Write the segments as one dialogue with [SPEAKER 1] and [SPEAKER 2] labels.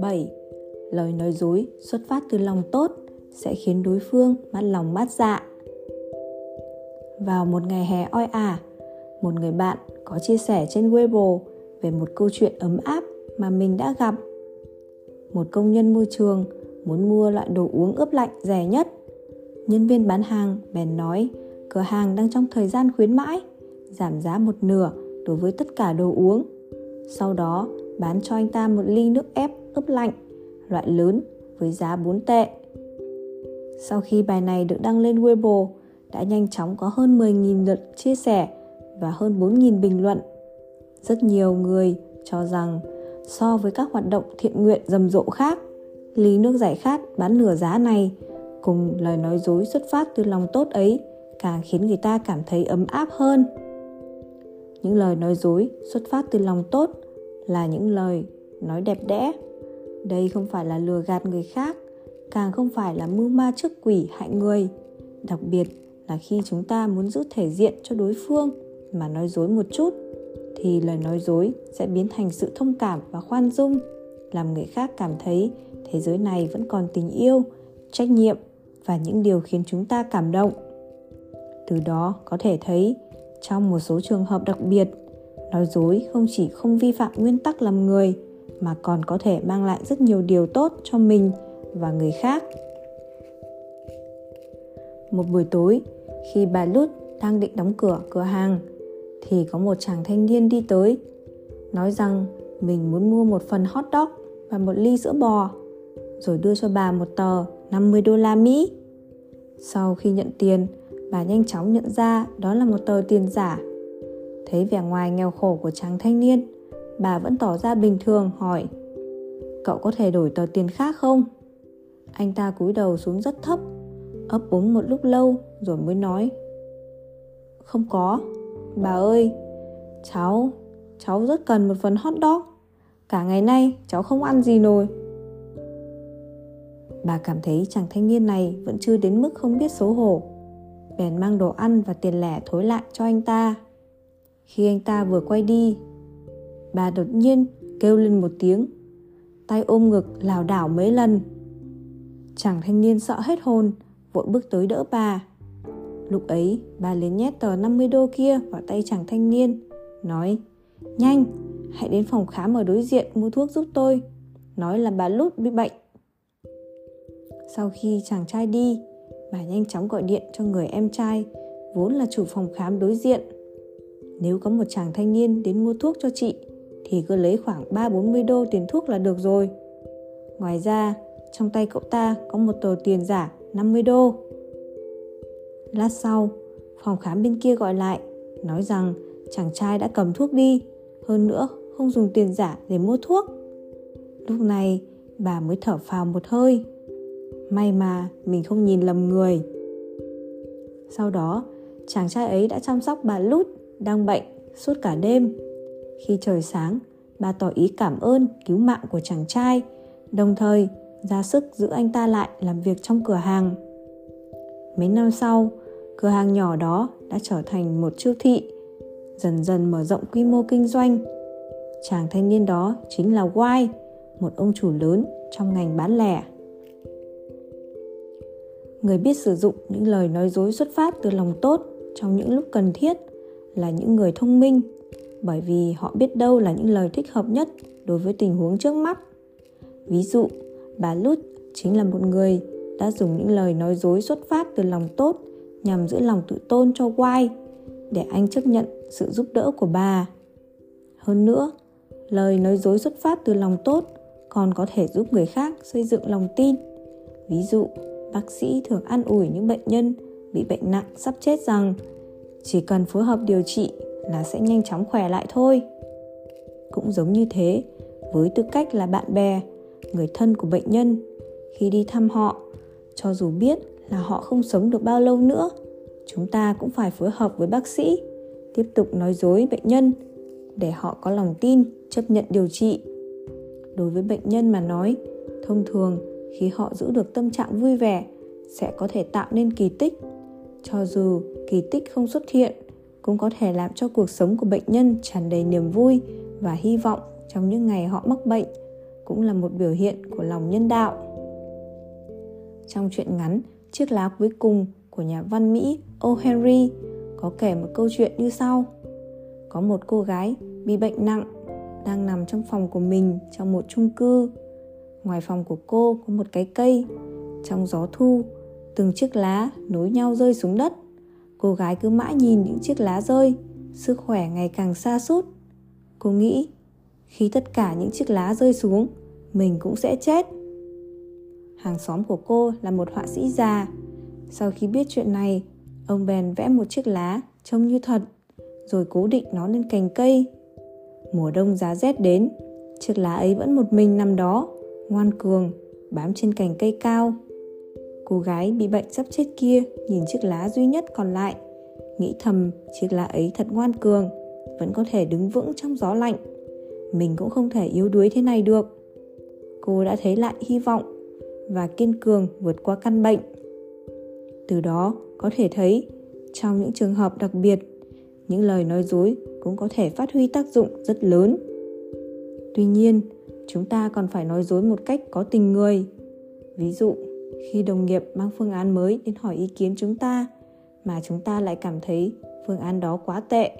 [SPEAKER 1] 7. Lời nói dối xuất phát từ lòng tốt sẽ khiến đối phương mất lòng mát dạ. Vào một ngày hè oi ả, một người bạn có chia sẻ trên Weibo về một câu chuyện ấm áp mà mình đã gặp. Một công nhân môi trường muốn mua loại đồ uống ướp lạnh rẻ nhất. Nhân viên bán hàng bèn nói cửa hàng đang trong thời gian khuyến mãi, giảm giá một nửa đối với tất cả đồ uống. Sau đó bán cho anh ta một ly nước ép ướp lạnh, loại lớn với giá 4 tệ. Sau khi bài này được đăng lên Weibo, đã nhanh chóng có hơn 10.000 lượt chia sẻ và hơn 4.000 bình luận. Rất nhiều người cho rằng so với các hoạt động thiện nguyện rầm rộ khác, ly nước giải khát bán nửa giá này cùng lời nói dối xuất phát từ lòng tốt ấy càng khiến người ta cảm thấy ấm áp hơn. Những lời nói dối xuất phát từ lòng tốt là những lời nói đẹp đẽ. Đây không phải là lừa gạt người khác, càng không phải là mưu ma trước quỷ hại người. Đặc biệt là khi chúng ta muốn giữ thể diện cho đối phương mà nói dối một chút thì lời nói dối sẽ biến thành sự thông cảm và khoan dung làm người khác cảm thấy thế giới này vẫn còn tình yêu trách nhiệm và những điều khiến chúng ta cảm động từ đó có thể thấy trong một số trường hợp đặc biệt nói dối không chỉ không vi phạm nguyên tắc làm người mà còn có thể mang lại rất nhiều điều tốt cho mình và người khác một buổi tối khi bà lút đang định đóng cửa cửa hàng thì có một chàng thanh niên đi tới nói rằng mình muốn mua một phần hot dog và một ly sữa bò rồi đưa cho bà một tờ 50 đô la Mỹ. Sau khi nhận tiền, bà nhanh chóng nhận ra đó là một tờ tiền giả. Thấy vẻ ngoài nghèo khổ của chàng thanh niên, bà vẫn tỏ ra bình thường hỏi Cậu có thể đổi tờ tiền khác không? Anh ta cúi đầu xuống rất thấp, ấp úng một lúc lâu rồi mới nói Không có, bà ơi, cháu, cháu rất cần một phần hot dog. Cả ngày nay cháu không ăn gì nồi. Bà cảm thấy chàng thanh niên này vẫn chưa đến mức không biết xấu hổ. Bèn mang đồ ăn và tiền lẻ thối lại cho anh ta. Khi anh ta vừa quay đi, bà đột nhiên kêu lên một tiếng. Tay ôm ngực lảo đảo mấy lần. Chàng thanh niên sợ hết hồn, vội bước tới đỡ bà. Lúc ấy, bà liền nhét tờ 50 đô kia vào tay chàng thanh niên, nói Nhanh, hãy đến phòng khám ở đối diện mua thuốc giúp tôi. Nói là bà Lút bị bệnh. Sau khi chàng trai đi, bà nhanh chóng gọi điện cho người em trai, vốn là chủ phòng khám đối diện. Nếu có một chàng thanh niên đến mua thuốc cho chị, thì cứ lấy khoảng 3-40 đô tiền thuốc là được rồi. Ngoài ra, trong tay cậu ta có một tờ tiền giả 50 đô. Lát sau, phòng khám bên kia gọi lại, nói rằng chàng trai đã cầm thuốc đi, hơn nữa không dùng tiền giả để mua thuốc. Lúc này, bà mới thở phào một hơi. May mà mình không nhìn lầm người. Sau đó, chàng trai ấy đã chăm sóc bà Lút đang bệnh suốt cả đêm. Khi trời sáng, bà tỏ ý cảm ơn cứu mạng của chàng trai, đồng thời ra sức giữ anh ta lại làm việc trong cửa hàng. Mấy năm sau, cửa hàng nhỏ đó đã trở thành một siêu thị, dần dần mở rộng quy mô kinh doanh. Chàng thanh niên đó chính là White, một ông chủ lớn trong ngành bán lẻ. Người biết sử dụng những lời nói dối xuất phát từ lòng tốt trong những lúc cần thiết là những người thông minh bởi vì họ biết đâu là những lời thích hợp nhất đối với tình huống trước mắt. Ví dụ, bà Lút chính là một người đã dùng những lời nói dối xuất phát từ lòng tốt nhằm giữ lòng tự tôn cho White để anh chấp nhận sự giúp đỡ của bà. Hơn nữa, lời nói dối xuất phát từ lòng tốt còn có thể giúp người khác xây dựng lòng tin. Ví dụ, bác sĩ thường an ủi những bệnh nhân bị bệnh nặng sắp chết rằng chỉ cần phối hợp điều trị là sẽ nhanh chóng khỏe lại thôi. Cũng giống như thế, với tư cách là bạn bè, người thân của bệnh nhân, khi đi thăm họ, cho dù biết là họ không sống được bao lâu nữa, chúng ta cũng phải phối hợp với bác sĩ, tiếp tục nói dối bệnh nhân để họ có lòng tin chấp nhận điều trị. Đối với bệnh nhân mà nói, thông thường khi họ giữ được tâm trạng vui vẻ, sẽ có thể tạo nên kỳ tích. Cho dù kỳ tích không xuất hiện, cũng có thể làm cho cuộc sống của bệnh nhân tràn đầy niềm vui và hy vọng trong những ngày họ mắc bệnh, cũng là một biểu hiện của lòng nhân đạo. Trong truyện ngắn, chiếc lá cuối cùng của nhà văn mỹ o. Henry có kể một câu chuyện như sau. Có một cô gái bị bệnh nặng đang nằm trong phòng của mình trong một chung cư ngoài phòng của cô có một cái cây. Trong gió thu, từng chiếc lá nối nhau rơi xuống đất. Cô gái cứ mãi nhìn những chiếc lá rơi, sức khỏe ngày càng xa sút. Cô nghĩ, khi tất cả những chiếc lá rơi xuống, mình cũng sẽ chết. Hàng xóm của cô là một họa sĩ già. Sau khi biết chuyện này, ông bèn vẽ một chiếc lá trông như thật, rồi cố định nó lên cành cây. Mùa đông giá rét đến, chiếc lá ấy vẫn một mình nằm đó ngoan cường, bám trên cành cây cao. Cô gái bị bệnh sắp chết kia nhìn chiếc lá duy nhất còn lại, nghĩ thầm chiếc lá ấy thật ngoan cường, vẫn có thể đứng vững trong gió lạnh. Mình cũng không thể yếu đuối thế này được. Cô đã thấy lại hy vọng và kiên cường vượt qua căn bệnh. Từ đó, có thể thấy, trong những trường hợp đặc biệt, những lời nói dối cũng có thể phát huy tác dụng rất lớn. Tuy nhiên chúng ta còn phải nói dối một cách có tình người. Ví dụ, khi đồng nghiệp mang phương án mới đến hỏi ý kiến chúng ta, mà chúng ta lại cảm thấy phương án đó quá tệ.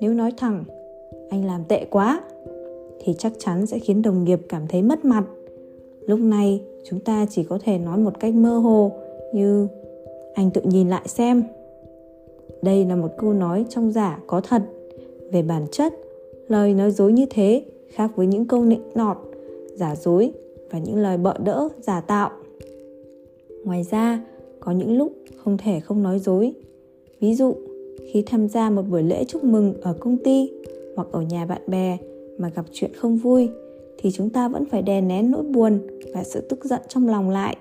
[SPEAKER 1] Nếu nói thẳng, anh làm tệ quá, thì chắc chắn sẽ khiến đồng nghiệp cảm thấy mất mặt. Lúc này, chúng ta chỉ có thể nói một cách mơ hồ như, anh tự nhìn lại xem. Đây là một câu nói trong giả có thật. Về bản chất, lời nói dối như thế khác với những câu nịnh nọt, giả dối và những lời bợ đỡ, giả tạo. Ngoài ra, có những lúc không thể không nói dối. Ví dụ, khi tham gia một buổi lễ chúc mừng ở công ty hoặc ở nhà bạn bè mà gặp chuyện không vui, thì chúng ta vẫn phải đè nén nỗi buồn và sự tức giận trong lòng lại,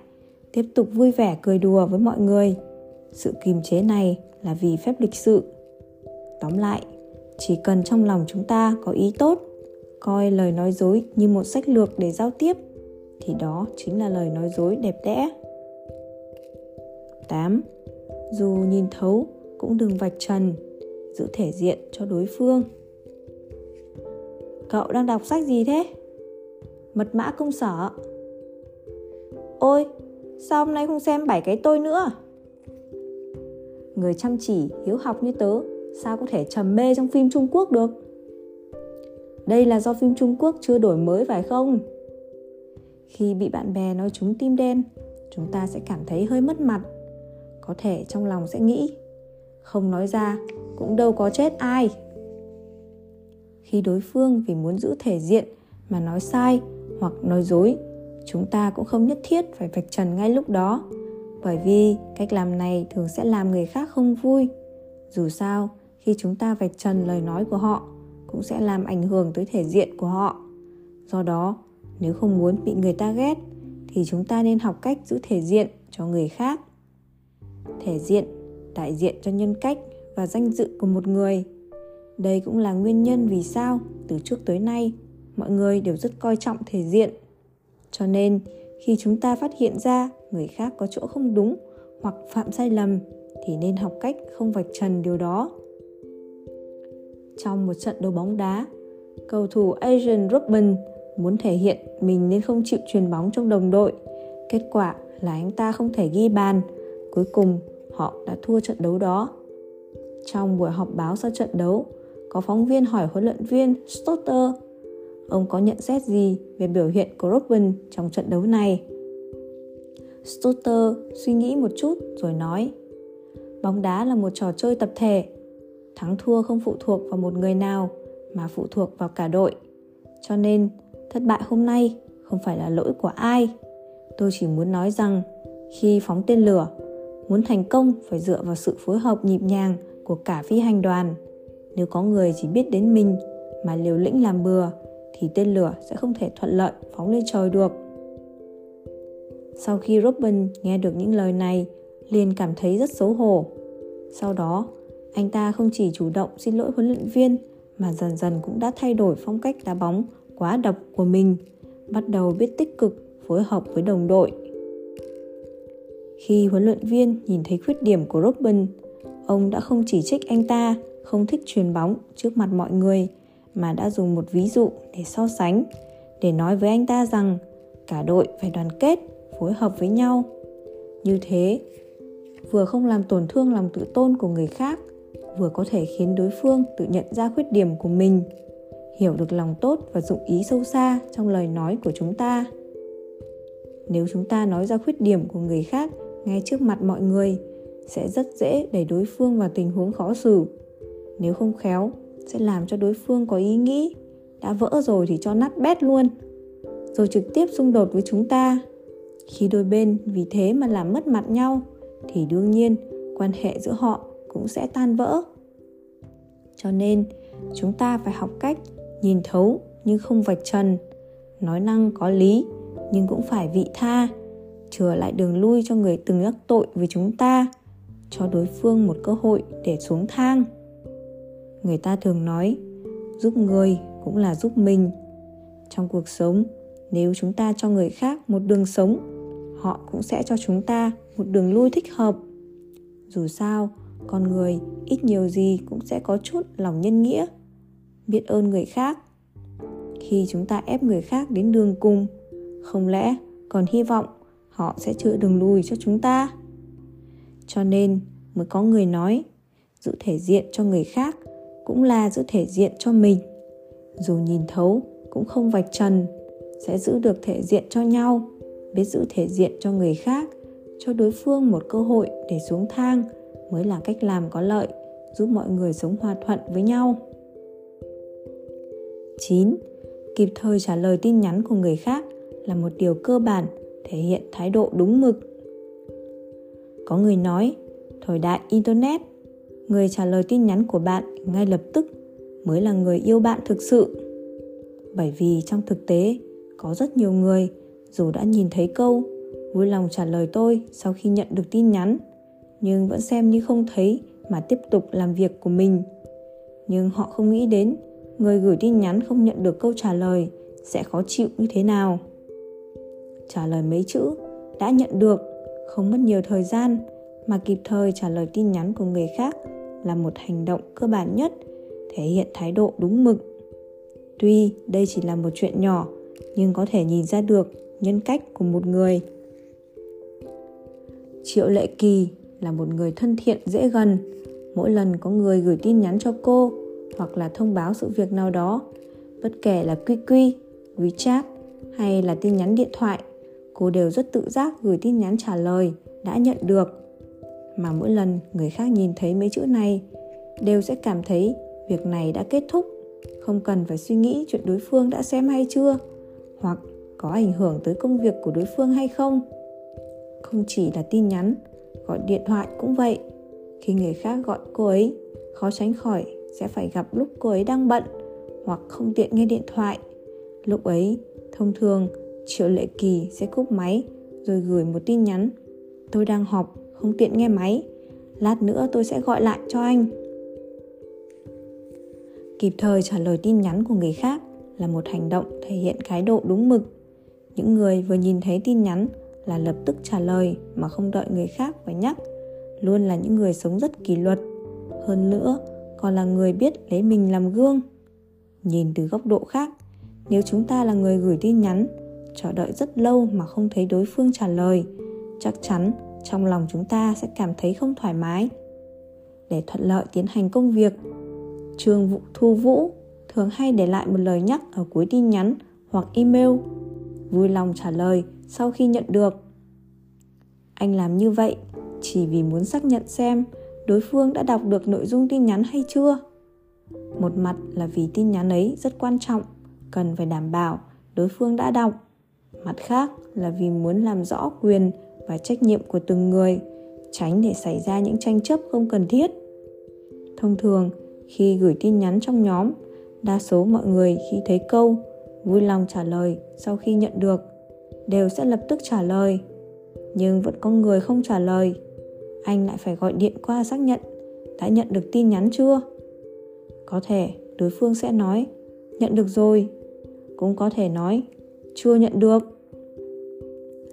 [SPEAKER 1] tiếp tục vui vẻ cười đùa với mọi người. Sự kìm chế này là vì phép lịch sự. Tóm lại, chỉ cần trong lòng chúng ta có ý tốt coi lời nói dối như một sách lược để giao tiếp thì đó chính là lời nói dối đẹp đẽ 8. Dù nhìn thấu cũng đừng vạch trần, giữ thể diện cho đối phương. Cậu đang đọc sách gì thế? Mật mã công sở. Ôi, sao hôm nay không xem bảy cái tôi nữa? Người chăm chỉ, hiếu học như tớ, sao có thể trầm mê trong phim Trung Quốc được? Đây là do phim Trung Quốc chưa đổi mới phải không? Khi bị bạn bè nói chúng tim đen, chúng ta sẽ cảm thấy hơi mất mặt. Có thể trong lòng sẽ nghĩ, không nói ra cũng đâu có chết ai. Khi đối phương vì muốn giữ thể diện mà nói sai hoặc nói dối, chúng ta cũng không nhất thiết phải vạch trần ngay lúc đó, bởi vì cách làm này thường sẽ làm người khác không vui. Dù sao, khi chúng ta vạch trần lời nói của họ cũng sẽ làm ảnh hưởng tới thể diện của họ. Do đó, nếu không muốn bị người ta ghét, thì chúng ta nên học cách giữ thể diện cho người khác. Thể diện, đại diện cho nhân cách và danh dự của một người. Đây cũng là nguyên nhân vì sao từ trước tới nay, mọi người đều rất coi trọng thể diện. Cho nên, khi chúng ta phát hiện ra người khác có chỗ không đúng hoặc phạm sai lầm, thì nên học cách không vạch trần điều đó trong một trận đấu bóng đá. Cầu thủ Asian Robin muốn thể hiện mình nên không chịu truyền bóng trong đồng đội. Kết quả là anh ta không thể ghi bàn. Cuối cùng họ đã thua trận đấu đó. Trong buổi họp báo sau trận đấu, có phóng viên hỏi huấn luyện viên Stotter ông có nhận xét gì về biểu hiện của Robin trong trận đấu này. Stotter suy nghĩ một chút rồi nói Bóng đá là một trò chơi tập thể thắng thua không phụ thuộc vào một người nào, mà phụ thuộc vào cả đội. Cho nên, thất bại hôm nay không phải là lỗi của ai. Tôi chỉ muốn nói rằng, khi phóng tên lửa, muốn thành công phải dựa vào sự phối hợp nhịp nhàng của cả phi hành đoàn. Nếu có người chỉ biết đến mình mà liều lĩnh làm bừa, thì tên lửa sẽ không thể thuận lợi phóng lên trời được. Sau khi robin nghe được những lời này, liền cảm thấy rất xấu hổ. Sau đó anh ta không chỉ chủ động xin lỗi huấn luyện viên mà dần dần cũng đã thay đổi phong cách đá bóng quá độc của mình, bắt đầu biết tích cực phối hợp với đồng đội. Khi huấn luyện viên nhìn thấy khuyết điểm của Robin, ông đã không chỉ trích anh ta không thích truyền bóng trước mặt mọi người mà đã dùng một ví dụ để so sánh để nói với anh ta rằng cả đội phải đoàn kết phối hợp với nhau như thế vừa không làm tổn thương lòng tự tôn của người khác vừa có thể khiến đối phương tự nhận ra khuyết điểm của mình. Hiểu được lòng tốt và dụng ý sâu xa trong lời nói của chúng ta. Nếu chúng ta nói ra khuyết điểm của người khác ngay trước mặt mọi người, sẽ rất dễ đẩy đối phương vào tình huống khó xử. Nếu không khéo, sẽ làm cho đối phương có ý nghĩ, đã vỡ rồi thì cho nát bét luôn. Rồi trực tiếp xung đột với chúng ta. Khi đôi bên vì thế mà làm mất mặt nhau, thì đương nhiên quan hệ giữa họ cũng sẽ tan vỡ. Cho nên, chúng ta phải học cách nhìn thấu nhưng không vạch trần. Nói năng có lý nhưng cũng phải vị tha, chừa lại đường lui cho người từng đắc tội với chúng ta, cho đối phương một cơ hội để xuống thang. Người ta thường nói, giúp người cũng là giúp mình. Trong cuộc sống, nếu chúng ta cho người khác một đường sống, họ cũng sẽ cho chúng ta một đường lui thích hợp. Dù sao con người, ít nhiều gì cũng sẽ có chút lòng nhân nghĩa. Biết ơn người khác. Khi chúng ta ép người khác đến đường cùng, không lẽ còn hy vọng họ sẽ chữa đường lùi cho chúng ta? Cho nên mới có người nói, giữ thể diện cho người khác cũng là giữ thể diện cho mình. Dù nhìn thấu cũng không vạch trần, sẽ giữ được thể diện cho nhau, biết giữ thể diện cho người khác, cho đối phương một cơ hội để xuống thang mới là cách làm có lợi giúp mọi người sống hòa thuận với nhau 9. Kịp thời trả lời tin nhắn của người khác là một điều cơ bản thể hiện thái độ đúng mực. Có người nói, thời đại internet, người trả lời tin nhắn của bạn ngay lập tức mới là người yêu bạn thực sự. Bởi vì trong thực tế, có rất nhiều người dù đã nhìn thấy câu vui lòng trả lời tôi sau khi nhận được tin nhắn nhưng vẫn xem như không thấy mà tiếp tục làm việc của mình. Nhưng họ không nghĩ đến, người gửi tin nhắn không nhận được câu trả lời sẽ khó chịu như thế nào. Trả lời mấy chữ đã nhận được, không mất nhiều thời gian, mà kịp thời trả lời tin nhắn của người khác là một hành động cơ bản nhất, thể hiện thái độ đúng mực. Tuy đây chỉ là một chuyện nhỏ, nhưng có thể nhìn ra được nhân cách của một người. Triệu lệ kỳ là một người thân thiện dễ gần. Mỗi lần có người gửi tin nhắn cho cô hoặc là thông báo sự việc nào đó bất kể là QQ, WeChat hay là tin nhắn điện thoại cô đều rất tự giác gửi tin nhắn trả lời đã nhận được. Mà mỗi lần người khác nhìn thấy mấy chữ này đều sẽ cảm thấy việc này đã kết thúc không cần phải suy nghĩ chuyện đối phương đã xem hay chưa hoặc có ảnh hưởng tới công việc của đối phương hay không. Không chỉ là tin nhắn gọi điện thoại cũng vậy. Khi người khác gọi cô ấy, khó tránh khỏi sẽ phải gặp lúc cô ấy đang bận hoặc không tiện nghe điện thoại. Lúc ấy, thông thường, triệu lệ kỳ sẽ cúp máy rồi gửi một tin nhắn. Tôi đang họp, không tiện nghe máy. Lát nữa tôi sẽ gọi lại cho anh. Kịp thời trả lời tin nhắn của người khác là một hành động thể hiện thái độ đúng mực. Những người vừa nhìn thấy tin nhắn là lập tức trả lời mà không đợi người khác phải nhắc. Luôn là những người sống rất kỷ luật. Hơn nữa, còn là người biết lấy mình làm gương. Nhìn từ góc độ khác, nếu chúng ta là người gửi tin nhắn, chờ đợi rất lâu mà không thấy đối phương trả lời, chắc chắn trong lòng chúng ta sẽ cảm thấy không thoải mái. Để thuận lợi tiến hành công việc trường vụ thu vũ thường hay để lại một lời nhắc ở cuối tin nhắn hoặc email, vui lòng trả lời sau khi nhận được. Anh làm như vậy chỉ vì muốn xác nhận xem đối phương đã đọc được nội dung tin nhắn hay chưa. Một mặt là vì tin nhắn ấy rất quan trọng, cần phải đảm bảo đối phương đã đọc. Mặt khác là vì muốn làm rõ quyền và trách nhiệm của từng người, tránh để xảy ra những tranh chấp không cần thiết. Thông thường, khi gửi tin nhắn trong nhóm, đa số mọi người khi thấy câu vui lòng trả lời sau khi nhận được đều sẽ lập tức trả lời. Nhưng vẫn có người không trả lời. Anh lại phải gọi điện qua xác nhận, đã nhận được tin nhắn chưa? Có thể đối phương sẽ nói, nhận được rồi. Cũng có thể nói, chưa nhận được.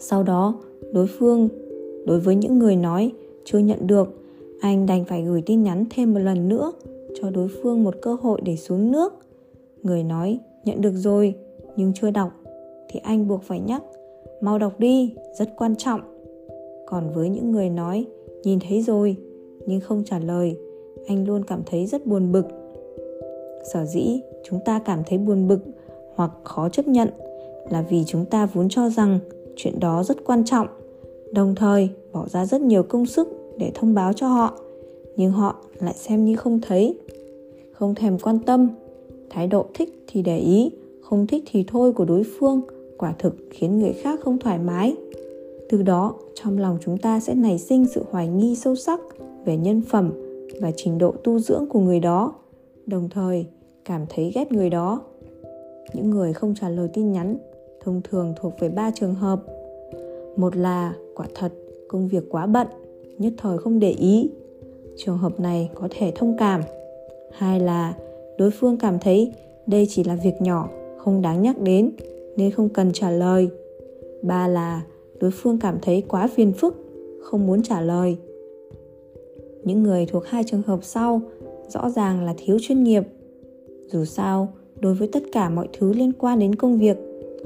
[SPEAKER 1] Sau đó, đối phương đối với những người nói, chưa nhận được, anh đành phải gửi tin nhắn thêm một lần nữa cho đối phương một cơ hội để xuống nước. Người nói, nhận được rồi, nhưng chưa đọc, thì anh buộc phải nhắc mau đọc đi, rất quan trọng. Còn với những người nói, nhìn thấy rồi, nhưng không trả lời, anh luôn cảm thấy rất buồn bực. Sở dĩ chúng ta cảm thấy buồn bực hoặc khó chấp nhận là vì chúng ta vốn cho rằng chuyện đó rất quan trọng, đồng thời bỏ ra rất nhiều công sức để thông báo cho họ, nhưng họ lại xem như không thấy. Không thèm quan tâm, thái độ thích thì để ý, không thích thì thôi của đối phương quả thực khiến người khác không thoải mái. Từ đó, trong lòng chúng ta sẽ nảy sinh sự hoài nghi sâu sắc về nhân phẩm và trình độ tu dưỡng của người đó, đồng thời cảm thấy ghét người đó. Những người không trả lời tin nhắn thông thường thuộc về ba trường hợp. Một là, quả thật, công việc quá bận, nhất thời không để ý. Trường hợp này có thể thông cảm. Hai là, đối phương cảm thấy đây chỉ là việc nhỏ, không đáng nhắc đến nên không cần trả lời. Ba là, đối phương cảm thấy quá phiền phức, không muốn trả lời. Những người thuộc hai trường hợp sau, rõ ràng là thiếu chuyên nghiệp. Dù sao, đối với tất cả mọi thứ liên quan đến công việc,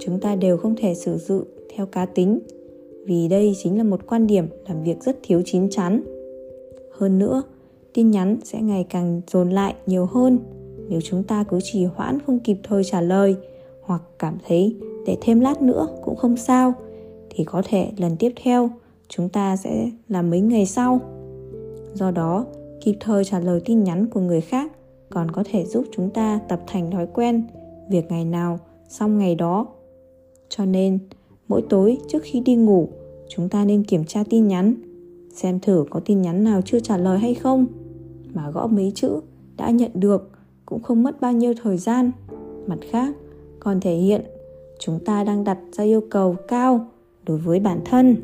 [SPEAKER 1] chúng ta đều không thể sử dụng theo cá tính, vì đây chính là một quan điểm làm việc rất thiếu chín chắn. Hơn nữa, tin nhắn sẽ ngày càng dồn lại nhiều hơn, nếu chúng ta cứ trì hoãn không kịp thời trả lời hoặc cảm thấy để thêm lát nữa cũng không sao, thì có thể lần tiếp theo chúng ta sẽ làm mấy ngày sau. Do đó, kịp thời trả lời tin nhắn của người khác còn có thể giúp chúng ta tập thành thói quen việc ngày nào xong ngày đó. Cho nên, mỗi tối trước khi đi ngủ, chúng ta nên kiểm tra tin nhắn, xem thử có tin nhắn nào chưa trả lời hay không, mà gõ mấy chữ đã nhận được cũng không mất bao nhiêu thời gian. Mặt khác còn thể hiện. Chúng ta đang đặt ra yêu cầu cao đối với bản thân.